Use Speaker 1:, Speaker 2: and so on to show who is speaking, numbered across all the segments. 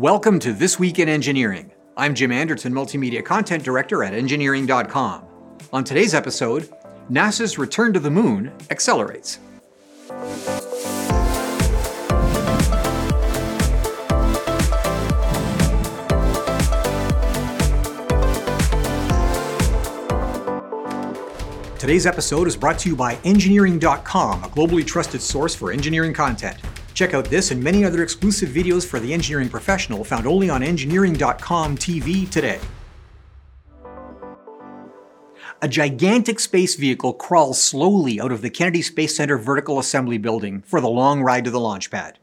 Speaker 1: Welcome to This Week in Engineering. I'm Jim Anderton, Multimedia Content Director at Engineering.com. On today's episode, NASA's return to the moon accelerates. Today's episode is brought to you by Engineering.com, a globally trusted source for engineering content. Check out this and many other exclusive videos for the engineering professional found only on Engineering.com TV today. A gigantic space vehicle crawls slowly out of the Kennedy Space Center Vertical Assembly Building for the long ride to the launch pad.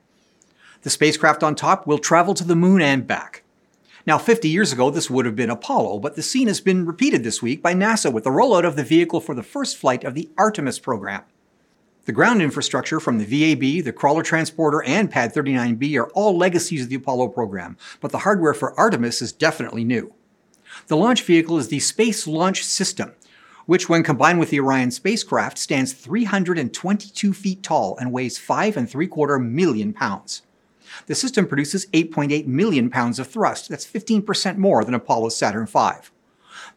Speaker 1: The spacecraft on top will travel to the moon and back. Now, 50 years ago, this would have been Apollo, but the scene has been repeated this week by NASA with the rollout of the vehicle for the first flight of the Artemis program. The ground infrastructure from the VAB, the Crawler Transporter, and Pad 39B are all legacies of the Apollo program, but the hardware for Artemis is definitely new. The launch vehicle is the Space Launch System, which, when combined with the Orion spacecraft, stands 322 feet tall and weighs 5 and 3 quarter million pounds. The system produces 8.8 million pounds of thrust. That's 15% more than Apollo's Saturn V.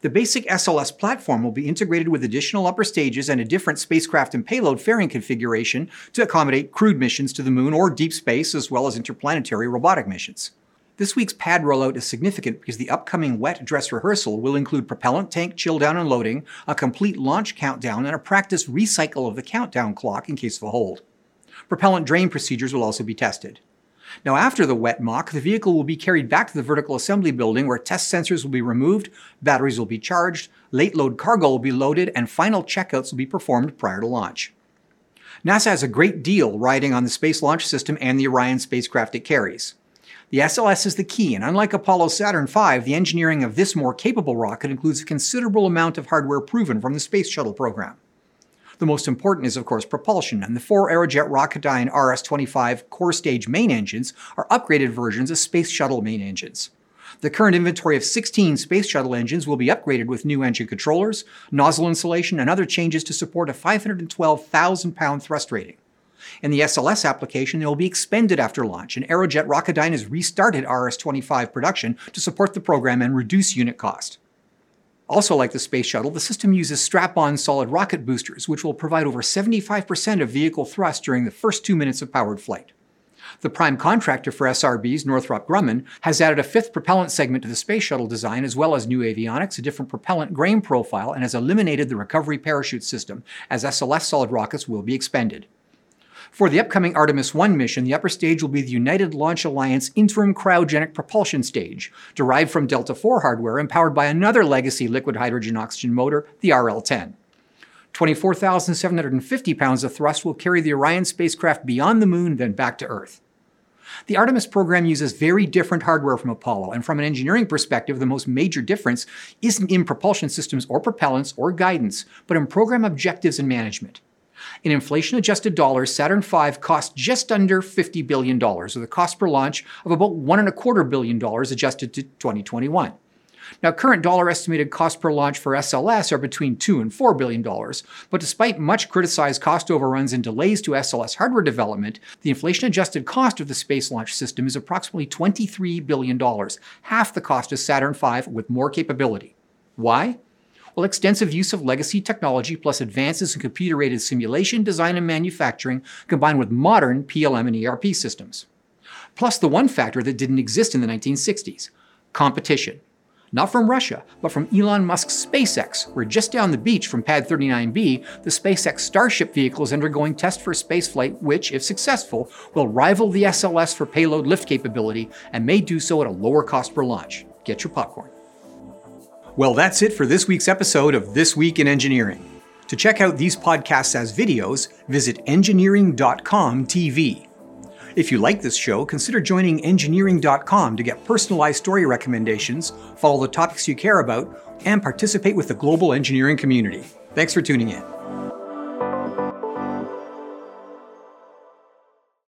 Speaker 1: The basic SLS platform will be integrated with additional upper stages and a different spacecraft and payload fairing configuration to accommodate crewed missions to the moon or deep space, as well as interplanetary robotic missions. This week's pad rollout is significant because the upcoming wet dress rehearsal will include propellant tank chill down and loading, a complete launch countdown, and a practice recycle of the countdown clock in case of a hold. Propellant drain procedures will also be tested. Now, after the wet mock, the vehicle will be carried back to the vertical assembly building where test sensors will be removed, batteries will be charged, late load cargo will be loaded, and final checkouts will be performed prior to launch. NASA has a great deal riding on the Space Launch System and the Orion spacecraft it carries. The SLS is the key, and unlike Apollo Saturn V, the engineering of this more capable rocket includes a considerable amount of hardware proven from the Space Shuttle program. The most important is, of course, propulsion, and the four Aerojet Rocketdyne RS-25 core stage main engines are upgraded versions of Space Shuttle main engines. The current inventory of 16 Space Shuttle engines will be upgraded with new engine controllers, nozzle insulation, and other changes to support a 512,000 pound thrust rating. In the SLS application, they will be expended after launch, and Aerojet Rocketdyne has restarted RS-25 production to support the program and reduce unit cost. Also, like the Space Shuttle, the system uses strap on solid rocket boosters, which will provide over 75% of vehicle thrust during the first two minutes of powered flight. The prime contractor for SRBs, Northrop Grumman, has added a fifth propellant segment to the Space Shuttle design, as well as new avionics, a different propellant grain profile, and has eliminated the recovery parachute system, as SLS solid rockets will be expended. For the upcoming Artemis 1 mission, the upper stage will be the United Launch Alliance Interim Cryogenic Propulsion Stage, derived from Delta IV hardware and powered by another legacy liquid hydrogen oxygen motor, the RL 10. 24,750 pounds of thrust will carry the Orion spacecraft beyond the moon, then back to Earth. The Artemis program uses very different hardware from Apollo, and from an engineering perspective, the most major difference isn't in propulsion systems or propellants or guidance, but in program objectives and management. In inflation adjusted dollars, Saturn V cost just under $50 billion, with a cost per launch of about $1.25 billion adjusted to 2021. Now, current dollar estimated cost per launch for SLS are between $2 and $4 billion, but despite much criticized cost overruns and delays to SLS hardware development, the inflation adjusted cost of the Space Launch System is approximately $23 billion, half the cost of Saturn V with more capability. Why? Well, extensive use of legacy technology plus advances in computer aided simulation, design, and manufacturing combined with modern PLM and ERP systems. Plus, the one factor that didn't exist in the 1960s competition. Not from Russia, but from Elon Musk's SpaceX, where just down the beach from Pad 39B, the SpaceX Starship vehicle is undergoing test for spaceflight, which, if successful, will rival the SLS for payload lift capability and may do so at a lower cost per launch. Get your popcorn. Well, that's it for this week's episode of This Week in Engineering. To check out these podcasts as videos, visit engineering.com TV. If you like this show, consider joining engineering.com to get personalized story recommendations, follow the topics you care about, and participate with the global engineering community. Thanks for tuning in.